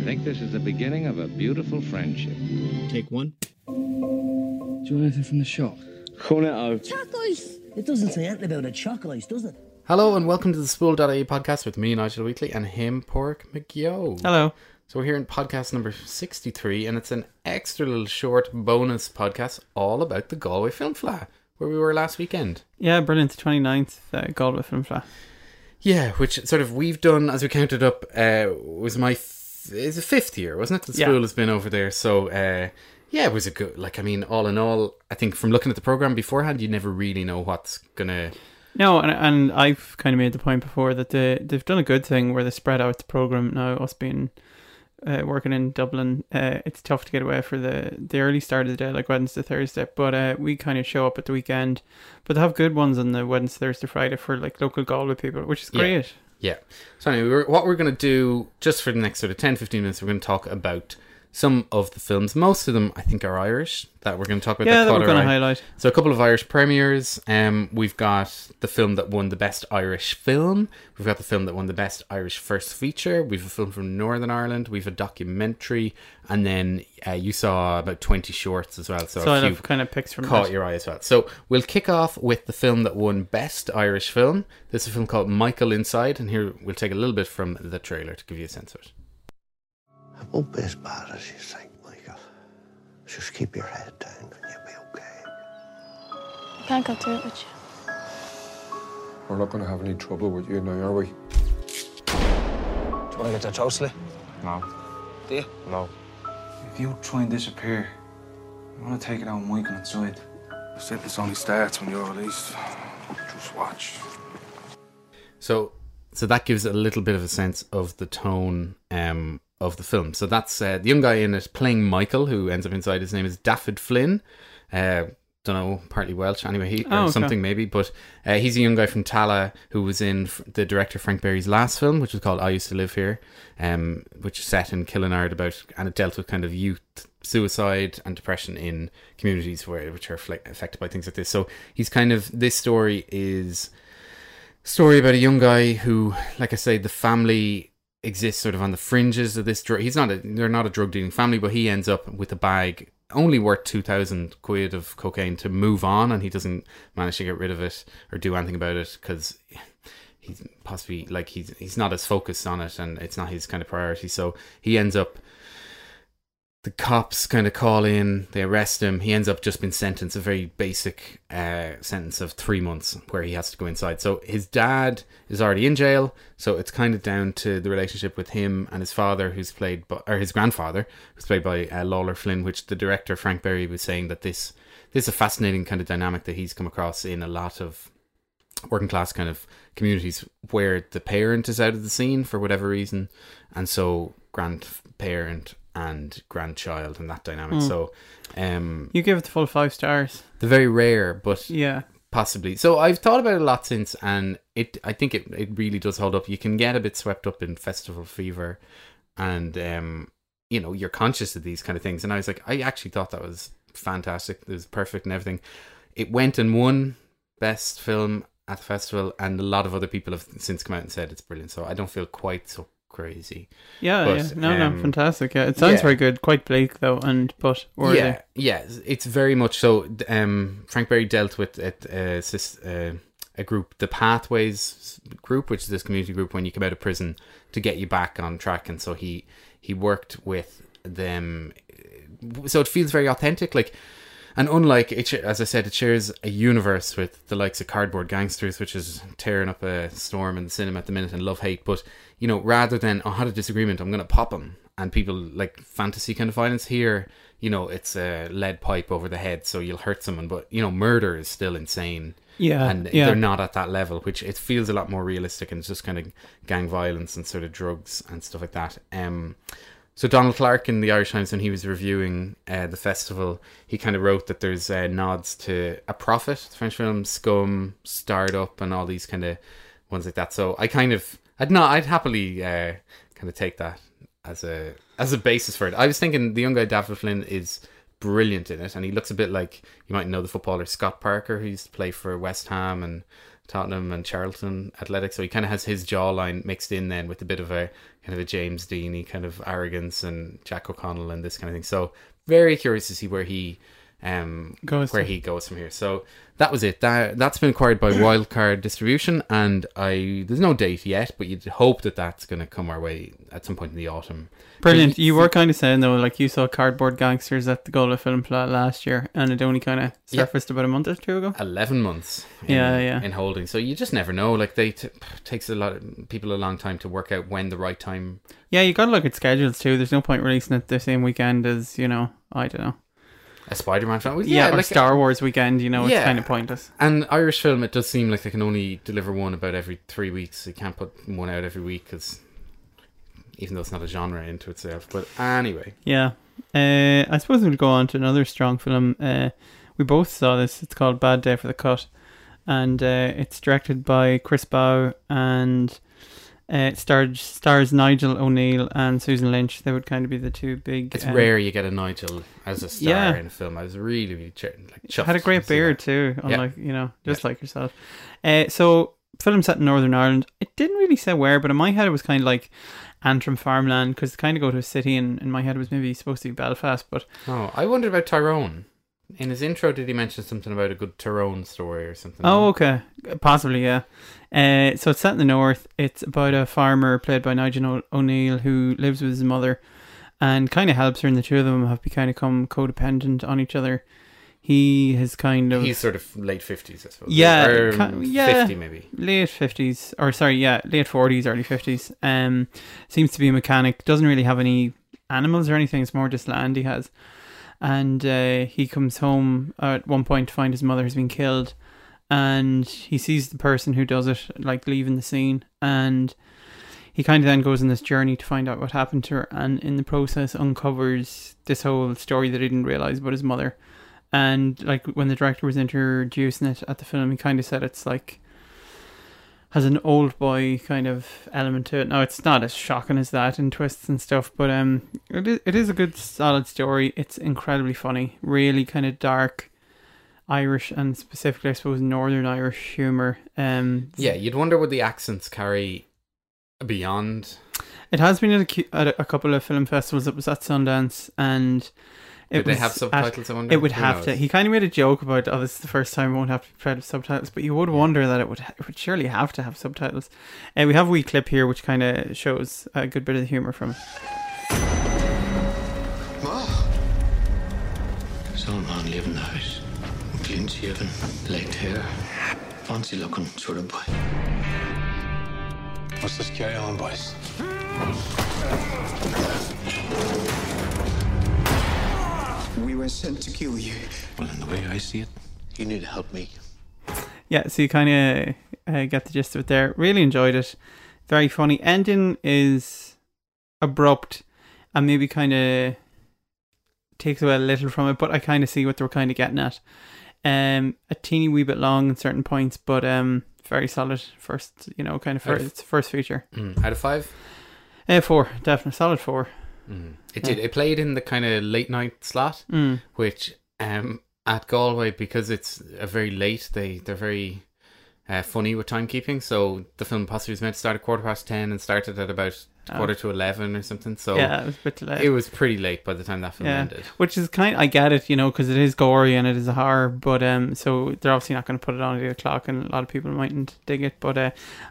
I think this is the beginning of a beautiful friendship. Take one. Do you want anything from the shop? Cornetto. Chocolate! It doesn't say anything about a chocolate, does it? Hello and welcome to the Spool.ie podcast with me, Nigel Weekly, and him, Pork McGio. Hello. So we're here in podcast number 63, and it's an extra little short bonus podcast all about the Galway Film Fleadh, where we were last weekend. Yeah, brilliant. 29th uh, Galway Film Fleadh. Yeah, which sort of we've done, as we counted up, uh, was my f- it's a fifth year, wasn't it? The Yeah. school has been over there. So, uh, yeah, it was a good, like, I mean, all in all, I think from looking at the program beforehand, you never really know what's going to. No, and, and I've kind of made the point before that they, they've done a good thing where they spread out the programme now. Us being uh, working in Dublin, uh, it's tough to get away for the, the early start of the day, like Wednesday, Thursday. But uh, we kind of show up at the weekend. But they have good ones on the Wednesday, Thursday, Friday for like local Galway people, which is Yeah. great. Yeah. So, anyway, we're, what we're going to do just for the next sort of 10 15 minutes, we're going to talk about some of the films. Most of them, I think, are Irish that we're going to talk about. Yeah, that caught we're going to highlight. So a couple of Irish premieres. Um, we've got the film that won the best Irish film. We've got the film that won the best Irish first feature. We've a film from Northern Ireland. We've a documentary, and then uh, you saw about twenty shorts as well. So, So a I few have kind of picks from caught that. your eye as well. So we'll kick off with the film that won best Irish film. This is a film called Michael Inside, and here we'll take a little bit from the trailer to give you a sense of it. It won't be as bad as you think, Michael. Just keep your head down and you'll be okay. I can't go through it with you. We're not going to have any trouble with you now, are we? Do you want to get that toastly? No, Do you? no. If you try and disappear, I'm going to take it out on Michael inside. The sentence only starts when you're released. Just watch. So, so that gives a little bit of a sense of the tone um, of the film. So that's uh, the young guy in it playing Michael, who ends up inside. His name is Dafhyd Flynn. Uh, don't know, partly Welsh. Anyway, he Oh, or okay. something maybe. But uh, he's a young guy from Tallaght who was in f- the director Frank Berry's last film, which was called I Used to Live Here, um, which is set in Killinard about and it dealt with kind of youth suicide and depression in communities where which are affli- affected by things like this. So he's kind of this story is story about a young guy who, like I say, the family exists sort of on the fringes of this drug. He's not a, they're not a drug dealing family, but he ends up with a bag only worth 2000 quid of cocaine to move on and he doesn't manage to get rid of it or do anything about it because he's possibly like he's he's not as focused on it and it's not his kind of priority so he ends up the cops kind of call in, they arrest him. He ends up just being sentenced a very basic uh, sentence of three months where he has to go inside. So his dad is already in jail. So it's kind of down to the relationship with him and his father, who's played by, or his grandfather, who's played by uh, Lalor Flynn, which the director Frank Berry was saying that this this is a fascinating kind of dynamic that he's come across in a lot of working class kind of communities where the parent is out of the scene for whatever reason, and so grandparent and grandchild and that dynamic. Mm. So, um, You give it the full five stars. the very rare, but Yeah. possibly. So I've thought about it a lot since, and it I think it it really does hold up. You can get a bit swept up in festival fever, and um, you know, you're conscious of these kind of things. And I was like, I actually thought that was fantastic. It was perfect and everything. It went and won best film at the festival, and a lot of other people have since come out and said it's brilliant. So I don't feel quite so crazy. Yeah, But, yeah. No, um, no, fantastic. Yeah, it sounds yeah. very good. Quite bleak though, and but. Yeah, yeah, it's very much so. Um, Frank Berry dealt with it, uh, sis- uh, a group, the Pathways group, which is this community group when you come out of prison to get you back on track, and so he he worked with them. So it feels very authentic, like. And unlike it, as I said, it shares a universe with the likes of Cardboard Gangsters, which is tearing up a storm in the cinema at the minute, and Love Hate. But you know, rather than oh, I had a disagreement, I'm going to pop him, and people like fantasy kind of violence here. You know, it's a lead pipe over the head, so you'll hurt someone. But you know, murder is still insane. Yeah, and yeah. they're not at that level, which it feels a lot more realistic, and it's just kind of gang violence and sort of drugs and stuff like that. Um, so Donald Clarke in the Irish Times when he was reviewing uh, the festival, he kind of wrote that there's uh, nods to A Prophet, the French film, Scum, Starred Up, and all these kind of ones like that. So I kind of, I'd not, I'd happily uh, kind of take that as a as a basis for it. I was thinking the young guy David Flynn is brilliant in it, and he looks a bit like you might know the footballer Scott Parker, who used to play for West Ham and Tottenham and Charlton Athletic. So he kind of has his jawline mixed in then with a bit of a kind of a James Deany kind of arrogance and Jack O'Connell and this kind of thing. So very curious to see where he um Goes where to. he goes from here. So that was it. That that's been acquired by Wildcard Distribution, and I there's no date yet, but you'd hope that that's going to come our way at some point in the autumn. Brilliant. You were kind of saying though, like you saw Cardboard Gangsters at the Galway Film Fleadh last year, and it only kind of Yeah. surfaced about a month or two ago. Eleven months. In, Yeah, yeah. In holding, so you just never know. Like they t- takes a lot of people a long time to work out when the right time. Yeah, you got to look at schedules too. There's no point releasing it the same weekend as you know. I don't know. A Spider-Man film, Well, Yeah, or like- Star Wars weekend. You know, Yeah. it's kind of pointless. And Irish film, it does seem like they can only deliver one about every three weeks. You can't put one out every week because, even though it's not a genre into itself. But anyway, Yeah. Uh, I suppose we'll go on to another strong film. Uh, we both saw this. It's called Bad Day for the Cut. And uh, it's directed by Chris Baugh and uh, it stars, stars Nigel O'Neill and Susan Lynch. They would kind of be the two big. it's um, rare you get a Nigel as a star Yeah. in a film. I was really, really ch- like chuffed had a great see beard too, Yeah. unlike you know, just like yourself. Uh, so film set in Northern Ireland. It didn't really say where, but in my head it was kind of like Antrim farmland because kind of go to a city, and in my head it was maybe supposed to be Belfast, but Oh, I wondered about Tyrone. In his intro, did he mention something about a good Tyrone story or something? Oh, okay. Possibly, yeah. Uh, so it's set in the north. It's about a farmer played by Nigel O- O'Neill who lives with his mother and kind of helps her, and the two of them have become, become codependent on each other. He has kind of. He's sort of late fifties, I suppose. yeah, or yeah, fifty maybe. late fifties, or sorry, yeah, late forties, early fifties. Um, seems to be a mechanic. Doesn't really have any animals or anything. It's more just land he has. And uh, he comes home at one point to find his mother has been killed, and he sees the person who does it like leaving the scene, and he kind of then goes on this journey to find out what happened to her, and in the process uncovers this whole story that he didn't realize about his mother. And like when the director was introducing it at the film, he kind of said it's like has an Oldboy kind of element to it. Now it's not as shocking as that in twists and stuff, but um, it is, it is a good solid story. It's incredibly funny, really kind of dark Irish and specifically I suppose Northern Irish humor. Um, Yeah, you'd wonder would the accents carry beyond. it has been at a, at a, a couple of film festivals. It was at Sundance and. It Did they was have at- subtitles, I wonder? It would Who have to. He kind of made a joke about, "Oh, this is the first time it won't have to be played with subtitles," but you would wonder that it would it would surely have to have subtitles. And we have a wee clip here which kind of shows a good bit of the humor from it. Some man live in the house. Clean shaven, light hair. Fancy looking sort of boy. What's this carry on, boys? We were sent to kill you. Well, in the way I see it, you need to help me. Yeah, so you kind of uh, get the gist of it there. Really enjoyed it. Very funny. Ending is abrupt and maybe kind of takes away a little from it, but I kind of see what they were kind of getting at. Um, a teeny wee bit long in certain points, but um, very solid first. You know, kind of Out of- first, first feature. Mm, out of five. Uh, four, definitely solid four. Mm. It Yeah. did. It played in the kind of late night slot, Mm. which um at Galway because it's a very late. They they're very uh, funny with timekeeping. So the film possibly was meant to start at quarter past ten and started at about Oh. quarter to eleven or something. So Yeah, it was a bit late. It was pretty late by the time that film yeah, ended. which is kind. I get it, you know, because it is gory and it is a horror. But um, so they're obviously not going to put it on at eight o'clock, and a lot of people mightn't dig it. But uh,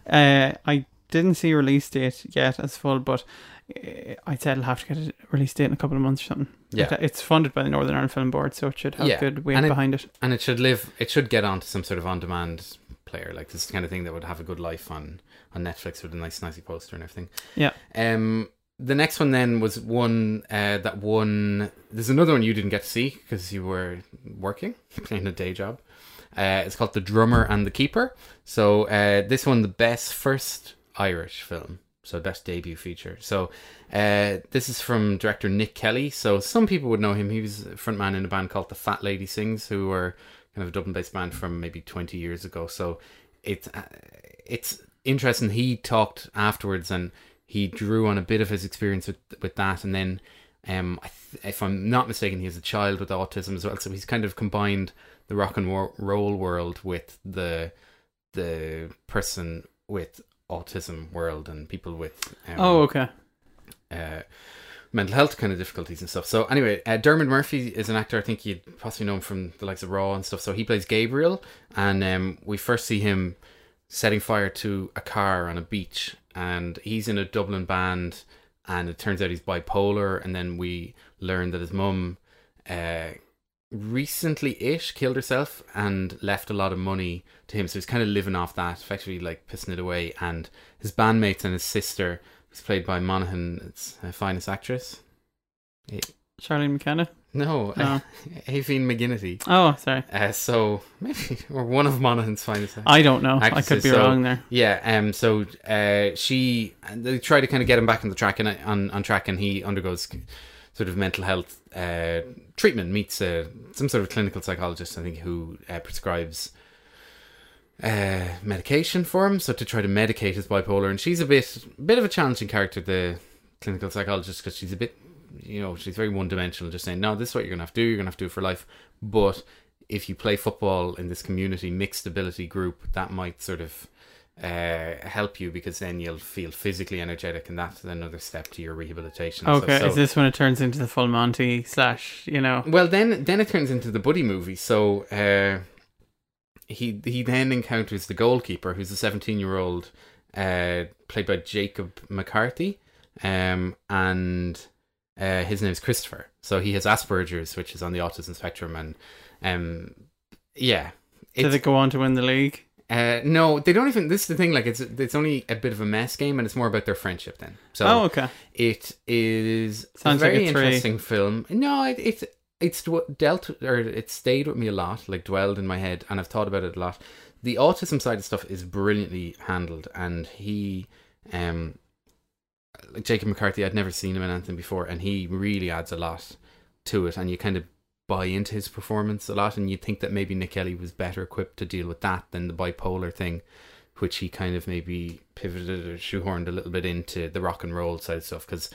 uh, I didn't see release date yet as full, but uh, I'd say it'll have to get a release date in a couple of months or something. Yeah. Uh, it's funded by the Northern Ireland Film Board, so it should have good weight and behind it. and it should live. It should get onto some sort of on-demand player, like this kind of thing that would have a good life on on Netflix with a nice, nicey poster and everything. Yeah. Um. The next one then was one uh, that won. There's another one you didn't get to see because you were working, playing a day job. Uh, it's called The Drummer and the Keeper. So uh, this one, the best first Irish film, so best debut feature. So uh, this is from director Nick Kelly. So some people would know him. He was frontman in a band called the Fat Lady Sings, who were kind of a Dublin-based band from maybe 20 years ago. So it's uh, it's interesting. He talked afterwards and he drew on a bit of his experience with with that, and then um, th- if I'm not mistaken, he has a child with autism as well. So he's kind of combined the rock and roll world with the the person with autism world and people with um, Oh, okay. uh, mental health kind of difficulties and stuff. So anyway, uh, Dermot Murphy is an actor. I think you'd possibly know him from the likes of Raw and stuff. So he plays Gabriel, and um, we first see him setting fire to a car on a beach, and he's in a Dublin band, and it turns out he's bipolar, and then we learn that his mum. Uh, recently-ish killed herself and left a lot of money to him so he's kind of living off that effectively like pissing it away and his bandmates and his sister who's played by Monaghan it's a finest actress Charlene McKenna. no, No. uh, Aoibhinn McGinnity Oh, sorry. uh, so maybe or one of Monaghan's finest I don't know. I could be So, wrong there. yeah um so uh she they try to kind of get him back on the track and on, on track and he undergoes sort of mental health uh, treatment meets uh, some sort of clinical psychologist, I think, who uh, prescribes uh, medication for him, so to try to medicate his bipolar. And she's a bit, bit of a challenging character, the clinical psychologist, because she's a bit, you know, she's very one dimensional, just saying, no, this is what you're gonna have to do. You're gonna have to do it for life. But if you play football in this community mixed ability group, that might sort of uh, help you because then you'll feel physically energetic, and that's another step to your rehabilitation. Okay. So- is this when it turns into the full Monty slash, you know? well, then then it turns into the buddy movie. So uh, he he then encounters the goalkeeper, who's a seventeen year old, uh, played by Jacob McCarthy, um, and uh, his name's Christopher. So he has Asperger's, which is on the autism spectrum, and um, yeah. Did it go on to win the league? Uh, no, they don't even. This is the thing. Like, it's it's only a bit of a mess game, and it's more about their friendship. Then, so Oh, okay. it is Sounds a like very a interesting film. No, it, it's it's dealt or it stayed with me a lot, like dwelled in my head, and I've thought about it a lot. The autism side of stuff is brilliantly handled, and he, um, like Jacob McCarthy, I'd never seen him in anything before, and he really adds a lot to it, and you kind of buy into his performance a lot, and you'd think that maybe Nick Kelly was better equipped to deal with that than the bipolar thing, which he kind of maybe pivoted or shoehorned a little bit into the rock and roll side of stuff because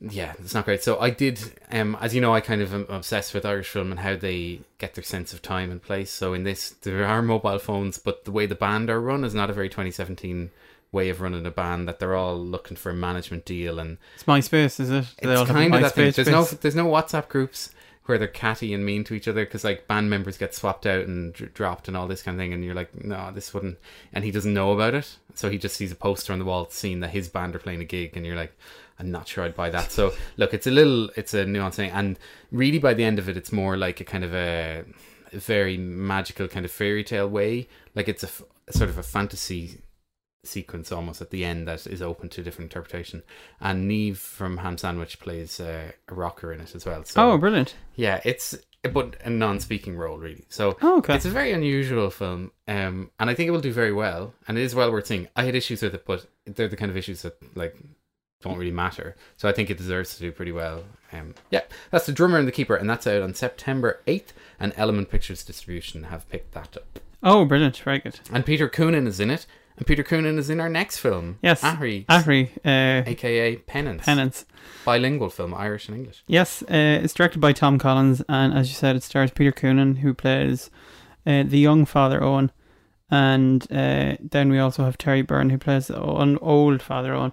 yeah, it's not great. So I did, um, as you know, I kind of am obsessed with Irish film and how they get their sense of time and place. So in this, there are mobile phones, but the way the band are run is not a very 2017 way of running a band. That they're all looking for a management deal and It's MySpace, is it? They all it's kind of that thing. There's no there's no WhatsApp groups where they're catty and mean to each other because like band members get swapped out and dr- dropped and all this kind of thing, and you're like, no, this wouldn't. And he doesn't know about it, so he just sees a poster on the wall seeing that his band are playing a gig, and you're like, I'm not sure I'd buy that. So look, it's a little, it's a nuance thing, and really by the end of it, it's more like a kind of a, very magical kind of fairy tale way. Like it's a, sort of a fantasy sequence almost at the end that is open to different interpretation. And Niamh from Ham Sandwich plays uh, a rocker in it as well. So Oh, brilliant. Yeah, it's but a non-speaking role really. So Oh, okay. it's a very unusual film, um, and I think it will do very well, and it is well worth seeing. I had issues with it, but they're the kind of issues that like don't really matter. So I think it deserves to do pretty well. Um, yeah, that's the drummer and the keeper, and that's out on September eighth. And Element Pictures Distribution have picked that up. Oh, brilliant. Very good. And Peter Coonan is in it. And Peter Coonan is in our next film. Yes. Aithrí. Aithrí, uh, aka Penance. Penance. Bilingual film, Irish and English. Yes, uh, it's directed by Tom Collins, and as you said, it stars Peter Coonan, who plays uh, the young Father Owen, and uh, then we also have Terry Byrne, who plays an old Father Owen.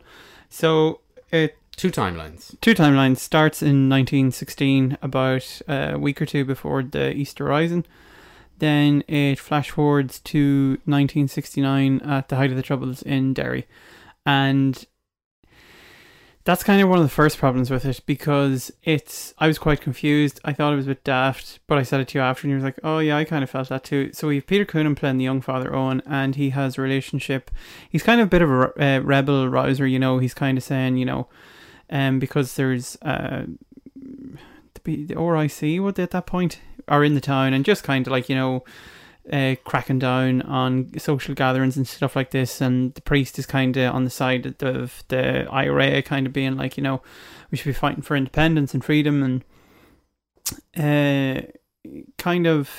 So it two timelines. Two timelines starts in 1916, about uh, a week or two before the Easter Rising. Then it flash forwards to 1969 at the height of the Troubles in Derry, and that's kind of one of the first problems with it because it's I was quite confused. I thought it was a bit daft, but I said it to you after, and you were like, "Oh yeah, I kind of felt that too." So we have Peter Coonan playing the young Father Owen, and he has a relationship. He's kind of a bit of a uh, rebel rouser, you know. He's kind of saying, you know, um, because there's uh, the, the RIC, they at that point are in the town, and just kind of like you know. Uh, cracking down on social gatherings and stuff like this, and the priest is kind of on the side of the, IRA, kind of being like, you know, we should be fighting for independence and freedom, and uh, kind of,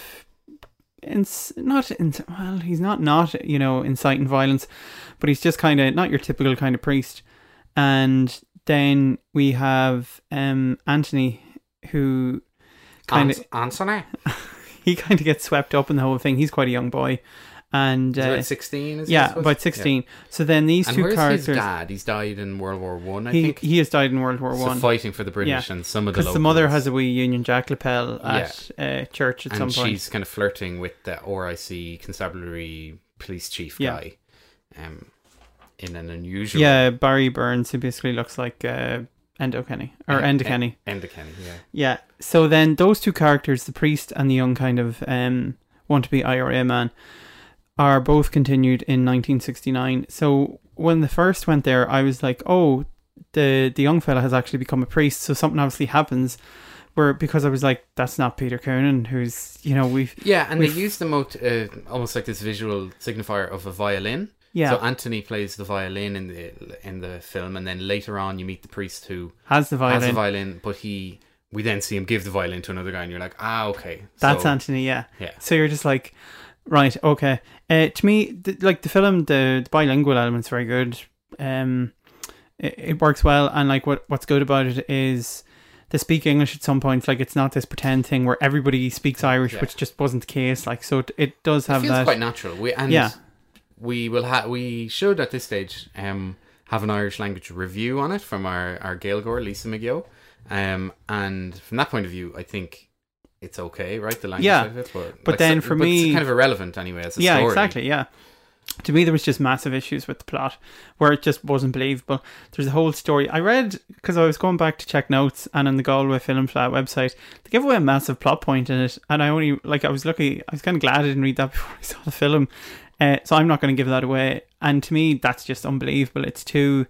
ins- not in, well, he's not not you know inciting violence, but he's just kind of not your typical kind of priest. And then we have um Anthony, who kind of Anthony? he kind of gets swept up in the whole thing. He's quite a young boy, and uh, about 16, is yeah, about sixteen. So then these and two characters. his dad? He's died in World War One, I, he think. he has died in World War So One, fighting for the British and some of the because the mother has a wee Union Jack lapel at uh, church at and some point. she's kind of flirting with the RIC constabulary police chief Yeah. guy, um, in an unusual. Yeah, Barry Burns, who basically looks like uh, Endo Kenny or En- Enda Kenny. En- Enda Kenny, yeah. Yeah. So then those two characters, the priest and the young kind of um, want to be IRA man, are both continued in 1969. So when the first went there, I was like, oh, the the young fella has actually become a priest. So something obviously happens. Where because I was like, that's not Peter Coonan, who's you know we've Yeah, and we've- they use the most uh, almost like this visual signifier of a violin. Yeah. So Anthony plays the violin in the in the film, and then later on you meet the priest who Has the violin. Has the violin. but he we then see him give the violin to another guy, and you're like, ah, okay, That's So- Anthony, yeah. yeah. So you're just like, right, okay. Uh, to me, th- like the film, the, the bilingual element's very good. Um, it, it works well, and like what what's good about it is they speak English at some points. Like it's not this pretend thing where everybody speaks Irish, Yeah. which just wasn't the case. Like so, it, it does It have feels that. quite natural. We and Yeah. We will have we should at this stage um have an Irish language review on it from our our Gaeilgeoir Lisa McGill, um and from that point of view, I think it's okay, right? The language Yeah. of it, but But like, then so- for but it's me- kind of irrelevant anyway as a story. yeah, story. exactly. Yeah. To me, there was just massive issues with the plot where it just wasn't believable. There's a whole story I read because I was going back to check notes, and on the Galway Film Fleadh website, they give away a massive plot point in it, and I only like I was lucky. I was kind of glad I didn't read that before I saw the film, uh, so I'm not going to give that away. And to me, that's just unbelievable. It's too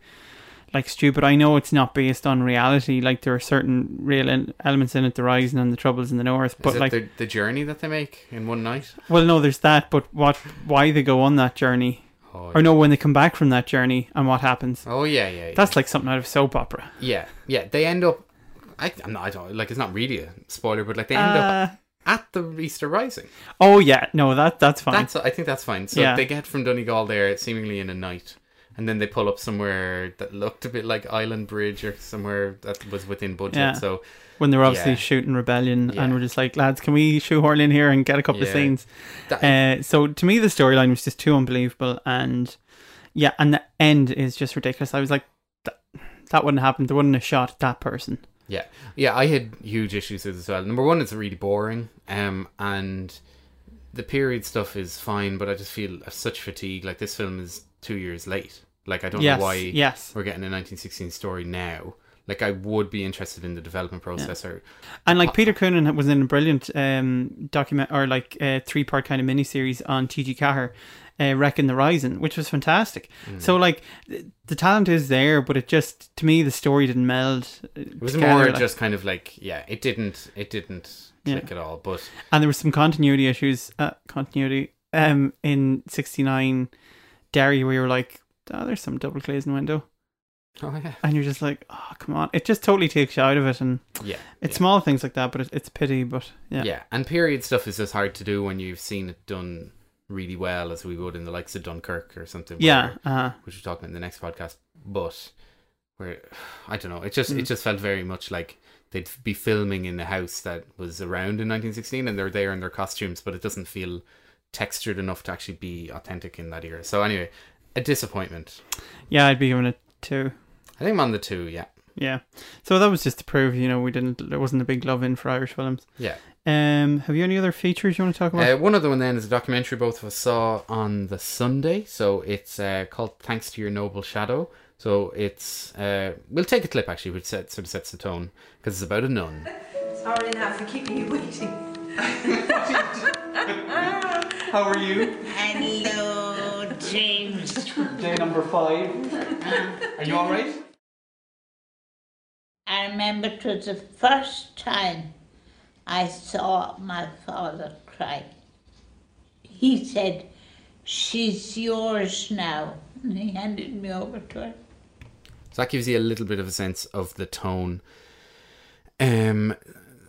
like stupid. I know it's not based on reality. Like there are certain real elements in it, the rising and the troubles in the north, but like the, the journey that they make in one night? well, no, there's that, but what? Why they go on that journey? Oh, or no, when they come back from that journey and what happens? Oh yeah, yeah, yeah. That's like something out of soap opera. Yeah, yeah. They end up. I, I'm not. I don't like. It's not really a spoiler, but like they end Uh, up at the Easter Rising. Oh yeah, no, that that's fine. That's. I think that's fine. So Yeah. they get from Donegal there seemingly in a night, and then they pull up somewhere that looked a bit like Island Bridge or somewhere that was within budget. yeah. So when they were obviously yeah. shooting Rebellion, and we're just like, lads, can we shoehorn in here and get a couple of scenes? That- uh, so to me, the storyline was just too unbelievable, and yeah, and the end is just ridiculous. I was like, that, that wouldn't happen. They wouldn't have shot that person. Yeah, yeah, I had huge issues with it as well. Number one, it's really boring, um, and the period stuff is fine, but I just feel such fatigue. Like this film is two years late. Like I don't Yes, know why yes. we're getting a 1916 story now. Like I would be interested in the development process or And like Peter Coonan was in a brilliant um, document or like a three part kind of mini series on T.G. Ceathair, uh, Wrecking the Rising, which was fantastic. Mm. So like th- the talent is there, but it just to me the story didn't meld. uh, It was together, more like- just kind of like yeah, it didn't it didn't Yeah. click at all. But and there was some continuity issues. Uh, continuity um in '69 Derry, where you were like, oh, there's some double glazing window. Oh yeah. And you're just like, oh come on! It just totally takes you out of it, and Yeah, it's small things like that, but it, it's pity. But yeah, yeah. and period stuff is just hard to do when you've seen it done really well, as we would in the likes of Dunkirk or something. Yeah, where- uh-huh. which we're talking about in the next podcast. But where I don't know, it just it Mm. just felt very much like they'd be filming in a house that was around in 1916, and they're there in their costumes, but it doesn't feel textured enough to actually be authentic in that era. So anyway, a disappointment. yeah, I'd be giving it two. I think I'm on the two. Yeah. Yeah. So that was just to prove, you know, we didn't. There wasn't a big love in for Irish films. Yeah. Um. Have you any other features you want to talk about? Uh, one other one then is a documentary both of us saw on the Sunday. So it's uh, called "Thanks to Your Noble Shadow." So it's uh, we'll take a clip actually, which set, sort of sets the tone because it's about a nun. Sorry now for keeping you waiting. How are you? Hello, James. Day number five. Are you all right? I remember it was the first time I saw my father cry. He said, She's yours now. And he handed me over to her. So that gives you a little bit of a sense of the tone. Um,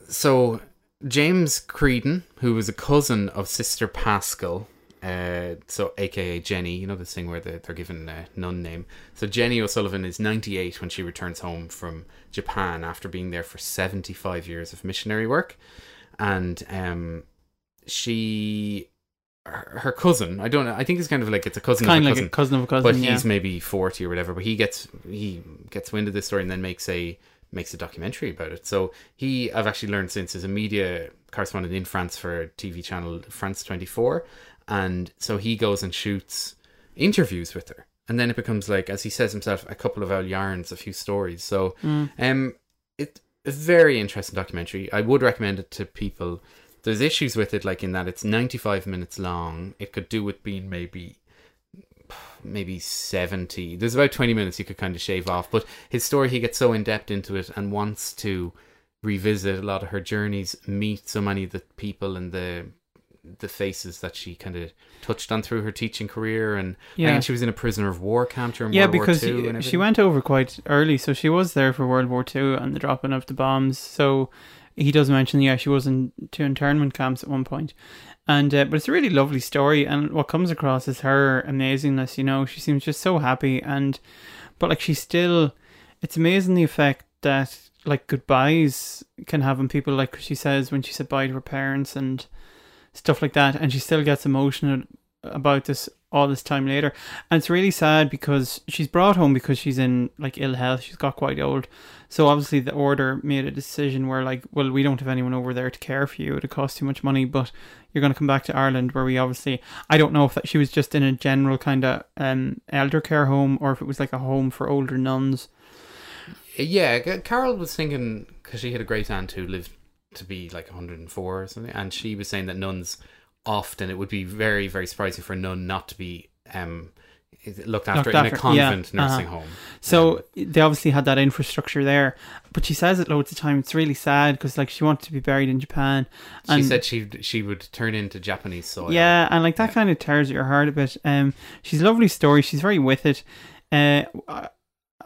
so James Creedon, who was a cousin of Sister Pascal, uh, so AKA Jenny, you know this thing where they're, they're given a nun name. So Jenny O'Sullivan is 98 when she returns home from Japan after being there for 75 years of missionary work, and um, she her, cousin. I don't know. I think it's kind of like it's a cousin. Kind of a like cousin, a cousin of a cousin, But yeah. he's maybe forty or whatever. But he gets he gets wind of this story and then makes a makes a documentary about it. So he, I've actually learned since, is a media correspondent in France for TV channel France Twenty Four, and so he goes and shoots interviews with her, and then it becomes like, as he says himself, a couple of old yarns, a few stories. So, Mm. um, it a very interesting documentary. I would recommend it to people. There's issues with it, like in that it's 95 minutes long. It could do with being maybe maybe 70 there's about 20 minutes you could kind of shave off but his story he gets so in depth into it and wants to revisit a lot of her journeys meet so many of the people and the the faces that she kind of touched on through her teaching career and Yeah. and she was in a prisoner of war camp during yeah, World because War II she- she went over quite early, so she was there for World War Two and the dropping of the bombs. So he does mention, yeah, she was in two internment camps at one point, and uh, but it's a really lovely story. And what comes across is her amazingness. You know, she seems just so happy, and but like she's still. It's amazing the effect that like goodbyes can have on people. Like she says when she said bye to her parents and stuff like that, and she still gets emotional about this all this time later. And it's really sad because she's brought home because she's in like ill health. She's got quite old. So obviously the order made a decision where like, well, we don't have anyone over there to care for you. It costs too much money, but you're going to come back to Ireland where we obviously, I don't know if that she was just in a general kind of um elder care home or if it was like a home for older nuns. Yeah, Carol was thinking because she had a great aunt who lived to be like 104 or something, and she was saying that nuns often it would be very very surprising for a nun not to be um looked after Looked in a convent yeah, nursing uh-huh. home. So they obviously had that infrastructure there, but she says it loads of time. It's really sad because like she wanted to be buried in Japan. She said she she would turn into Japanese soil. Yeah, and like that kind of tears at your heart a bit. Um, she's a lovely story. She's very with it. Uh,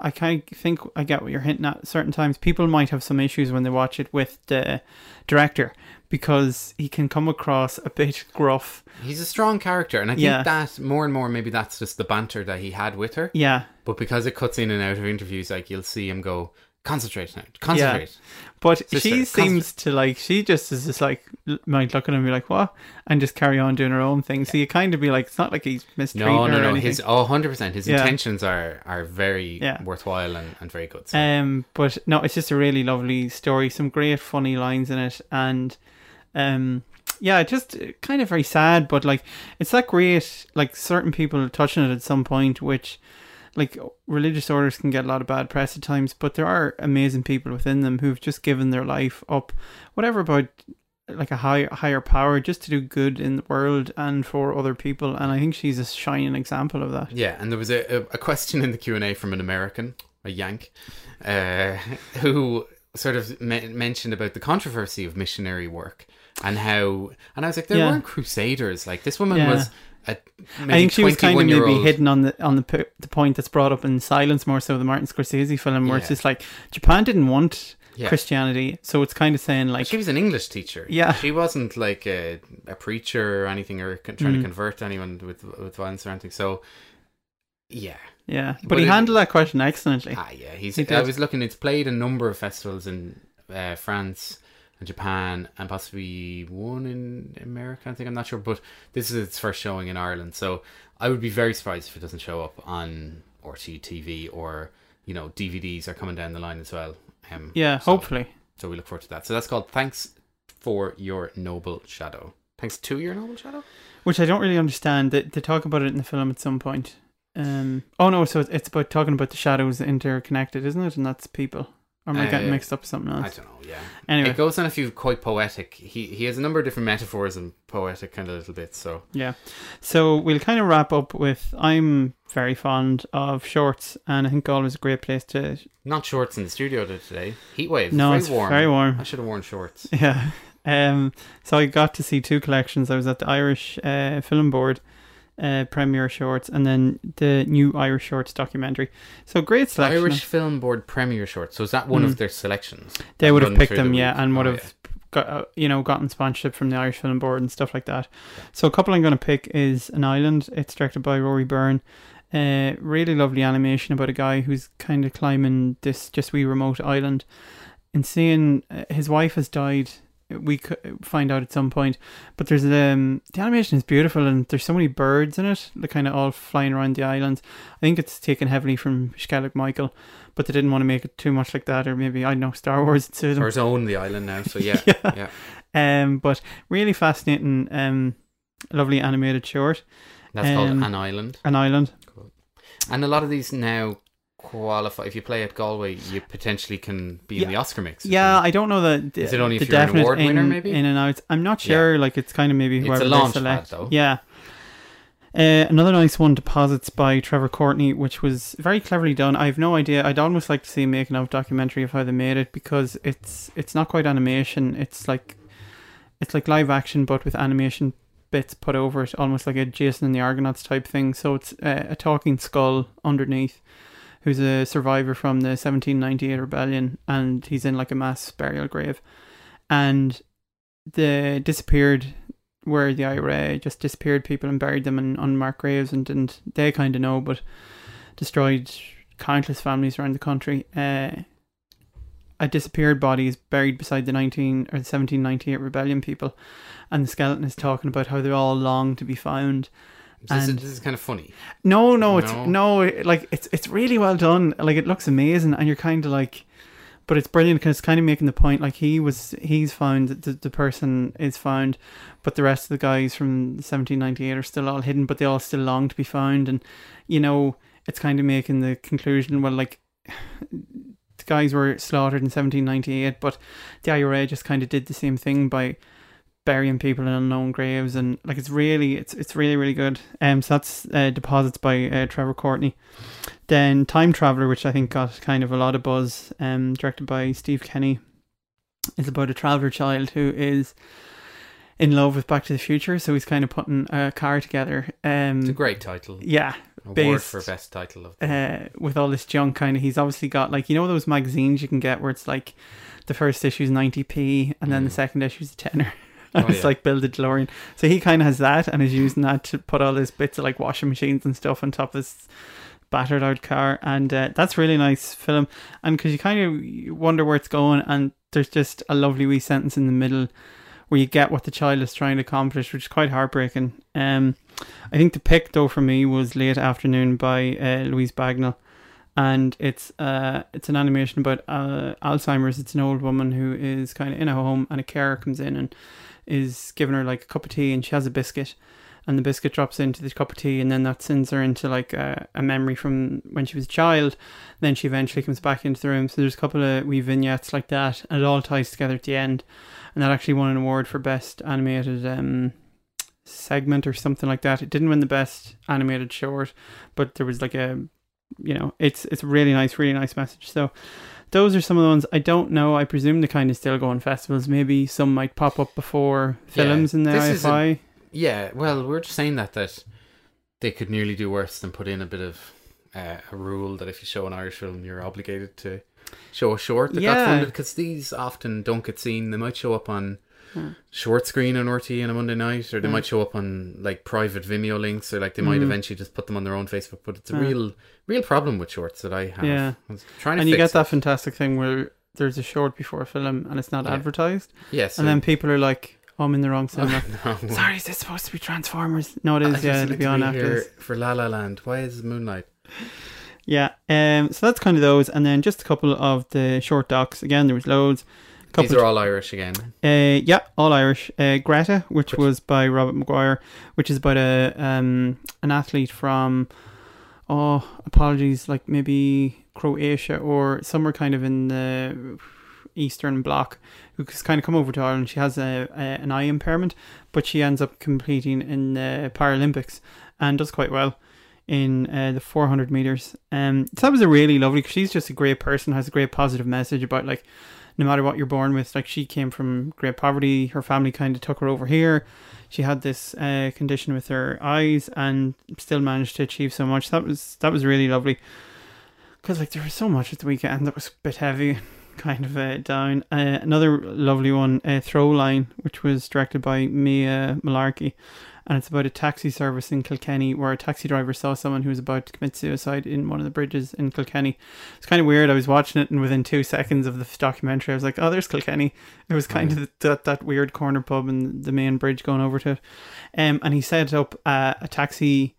I, kind of think I get what you're hinting at. Certain times, people might have some issues when they watch it with the director because he can come across a bit gruff. He's a strong character, and I think Yeah. that more and more maybe that's just the banter that he had with her. Yeah. But because it cuts in and out of interviews, like you'll see him go, concentrate now, concentrate. Yeah. But Sister, she concentrate." seems to like she just is just like might look at him and be like what and just carry on doing her own thing. So you kind of be like it's not like he's mistreating No, her no, no. His oh, 100 percent. His Yeah. intentions are are very Yeah. worthwhile and, and very good. So. Um, but no, it's just a really lovely story. Some great funny lines in it, and um, yeah, just kind of very sad. But like, it's that great. Like certain people touch on it at some point, which like religious orders can get a lot of bad press at times, but there are amazing people within them who've just given their life up, whatever about like a higher higher power, just to do good in the world and for other people. And I think she's a shining example of that. Yeah, and there was a, a, question in the Q and A from an American, a Yank, uh, who sort of me- mentioned about the controversy of missionary work and how, and I was like, there Yeah. weren't crusaders. Like this woman Yeah. was I think she was kind of maybe 21-year-old hidden on the on the the point that's brought up in Silence more so the Martin Scorsese film where it's just like Japan didn't want Yeah. Christianity, so it's kind of saying like she was an English teacher. Yeah. she wasn't like a, a preacher or anything, or con- trying Mm. to convert anyone with with violence or anything. So, yeah, yeah, but, But he it- handled that question excellently. Ah, yeah, he's. He I was looking. It's played a number of festivals in uh, France and Japan, and possibly one in America. I think I'm not sure, but this is its first showing in Ireland. So I would be very surprised if it doesn't show up on RTÉ TV or you know DVDs are coming down the line as well. Um, Yeah, so- hopefully. So we look forward to that. So that's called "Thanks for Your Noble Shadow." Thanks to your noble shadow. which I don't really understand. They, they talk about it in the film at some point. Um, oh no, so it's about talking about the shadows interconnected, isn't it? And that's people. Or am I getting Uh, mixed up with something else? I don't know. Yeah. Anyway, it goes on a few quite poetic. He he has a number of different metaphors and poetic kind of little bits. So Yeah. So we'll kind of wrap up with I'm very fond of shorts, and I think always a great place to. not shorts in the studio today. Heat wave. No, very it's warm. very warm. I should have worn shorts. Yeah. Um. So I got to see two collections. I was at the Irish uh, Film Board uh, premiere shorts, and then the new Irish shorts documentary. So great selection. Irish Film Board premiere shorts. So is that one Mm. of their selections? They would have picked through the them, yeah, and would Oh, have got uh, you know gotten sponsorship from the Irish Film Board and stuff like that. So a couple I'm going to pick is An Island. It's directed by Rory Byrne. Uh, really lovely animation about a guy who's kind of climbing this just wee remote island, and seeing uh, his wife has died we could find out at some point. But there's um the animation is beautiful and there's so many birds in it. They're kind of all flying around the island. I think it's taken heavily from Skellig Michael, but they didn't want to make it too much like that, or maybe I don't know Star Wars. It suited them. Or own the island now. So yeah, Yeah. yeah. Um, but really fascinating, um, lovely animated short. That's called Um, An Island. An Island. And a lot of these now qualify. If you play at Galway, you potentially can be in the Oscar mix. Yeah, I don't know that. Is it only the if you're an award in, winner, maybe? in and out? I'm not sure. Like it's kind of maybe It's a whoever they launch select. pad, though. Yeah. Uh, another nice one, Deposits by Trevor Courtney, which was very cleverly done. I have no idea. I'd almost like to see a making of documentary of how they made it because it's it's not quite animation. It's like it's like live action, but with animation bits put over it, almost like a Jason and the Argonauts type thing. So it's uh, a talking skull underneath, who's a survivor from the 1798 rebellion, and he's in like a mass burial grave, and the disappeared where the IRA just disappeared people and buried them in unmarked graves and didn't they kind of know, but destroyed countless families around the country. Uh, a disappeared body is buried beside the 19 or the 1798 rebellion people, and the skeleton is talking about how they all long to be found. This, is, And this is kind of funny. no, no, it's No? no, like it's it's really well done. Like it looks amazing, and you're kind of like, but it's brilliant because it's kind of making the point. Like he was, he's found the the person is found, but the rest of the guys from 1798 are still all hidden, but they all still long to be found, and you know, it's kind of making the conclusion. Well, like the guys were slaughtered in 1798, but the IRA just kind of did the same thing by burying people in unknown graves and like it's really it's it's really really good. Um so that's uh, deposits by uh, Trevor Courtney. Then Time Traveler which I think got kind of a lot of buzz um directed by Steve Kenny is about a traveler child who is in love with Back to the Future. So he's kind of putting a car together um It's a great title. yeah Award based, for best title of the uh, with all this junk kind of he's obviously got like you know those magazines you can get where it's like the first issue is 90p and then the second issue is a tenner Oh, it's yeah. like build a DeLorean so he kind of has that and is using that to put all his bits of like washing machines and stuff on top of his battered out car. And uh, that's really nice film. And because you kind of wonder where it's going and there's just a lovely wee sentence in the middle where you get what the child is trying to accomplish which is quite heartbreaking. Um i think the pick though for me was late afternoon by uh, louise bagnall and it's uh it's an animation about uh, alzheimer's. It's an old woman who is kind of in a home and a carer comes in and is giving her like a cup of tea and she has a biscuit. And the biscuit drops into the cup of tea and then that sends her into like a, a memory from when she was a child. Then she eventually comes back into the room. So there's a couple of wee vignettes like that. And it all ties together at the end. And that actually won an award for best animated um segment or something like that. It didn't win the best animated short but there was like a you know it's it's really nice really nice message. So those are some of the ones I don't know. I presume they kind of still go on festivals. Maybe some might pop up before films Yeah, in the this is a- yeah, well, we're just saying that that they could nearly do worse than put in a bit of uh, a rule that if you show an Irish film, you're obligated to show a short that got Yeah. funded because these often don't get seen. They might show up on Short screen on RTÉ on a Monday night, or they might show up on like private Vimeo links, or like they might Hmm. eventually just put them on their own Facebook. But it's a real, real problem with shorts that I have. Yeah, I was trying to and you get that fantastic thing where there's a short before a film and it's not Yeah. advertised. Yeah, and so- then people are like, "Oh, I'm in the wrong cinema." no. Sorry, is this supposed to be Transformers? No, it is. I Yeah, it'll be on after this. for La La Land. Why is Moonlight? Yeah. Um. So that's kind of those, and then just a couple of the short docs. Again, there was loads. These Couple are all Irish again. Uh, yeah, all Irish. Uh, Greta, which, was by Robert Maguire, which is about a um an athlete from, oh, apologies, like maybe Croatia or somewhere kind of in the Eastern Bloc, who's kind of come over to Ireland. She has a, a an eye impairment, but she ends up competing in the Paralympics and does quite well in uh, the 400 meters. Um, so that was a really lovely. Cause she's just a great person, has a great positive message about like no matter what you're born with. Like she came from great poverty, her family kind of took her over here. She had this uh, condition with her eyes and still managed to achieve so much. That was that was really lovely. Because like there was so much at the weekend that was a bit heavy. kind of uh, down. Uh, another lovely one, uh, Throwline, which was directed by Mia Mullarkey. And it's about a taxi service in Kilkenny where a taxi driver saw someone who was about to commit suicide in one of the bridges in Kilkenny. It's kind of weird. I was watching it, and within two seconds of the documentary, I was like, "Oh, there's Kilkenny." It was kind of that that weird corner pub and the main bridge going over to it. Um, and he set up uh, a taxi,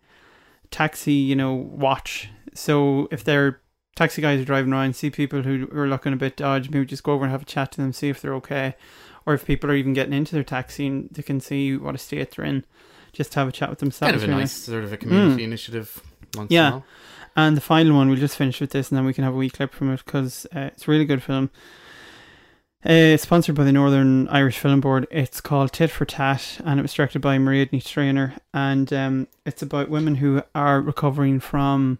taxi, you know, watch. So if they're taxi guys are driving around, see people who are looking a bit dodgy, maybe just go over and have a chat to them, see if they're okay, or if people are even getting into their taxi and they can see what a state they're in, just to have a chat with themselves. Kind of a really. nice sort of a community Mm. initiative. Once in a Yeah. And the final one, we'll just finish with this and then we can have a wee clip from it because uh, it's a really good film. Uh, sponsored by the Northern Irish Film Board. It's called Tit for Tat and it was directed by Mariadne Trainer. And um, it's about women who are recovering from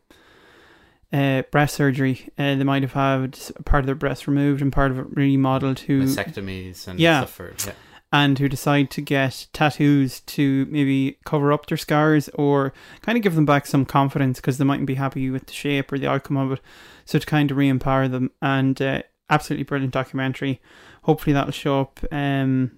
uh, breast surgery. Uh, they might have had part of their breast removed and part of it remodeled. Who Mastectomies and yeah, suffered. Yeah. And who decide to get tattoos to maybe cover up their scars or kind of give them back some confidence because they mightn't be happy with the shape or the outcome of it. So to kind of re-empower them and uh, absolutely brilliant documentary. Hopefully that'll show up. Um,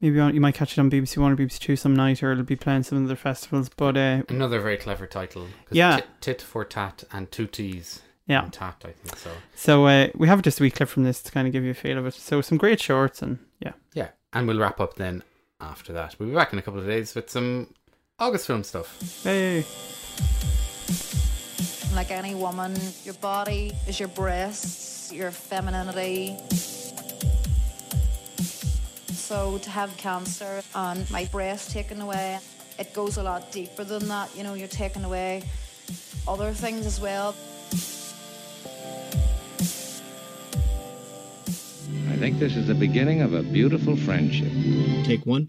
maybe on, you might catch it on BBC One or BBC Two some night, or it'll be playing some of their festivals. But uh, Another very clever title. Yeah. Tit, tit for tat and two T's. Yeah. in Tat, I think so. so uh, we have just a wee clip from this to kind of give you a feel of it. So some great shorts and yeah. Yeah. And we'll wrap up then after that. We'll be back in a couple of days with some August film stuff. Hey. Like any woman, your body is your breasts, your femininity. So to have cancer and my breast taken away, it goes a lot deeper than that. You know, you're taking away other things as well. I think this is the beginning of a beautiful friendship. Take one.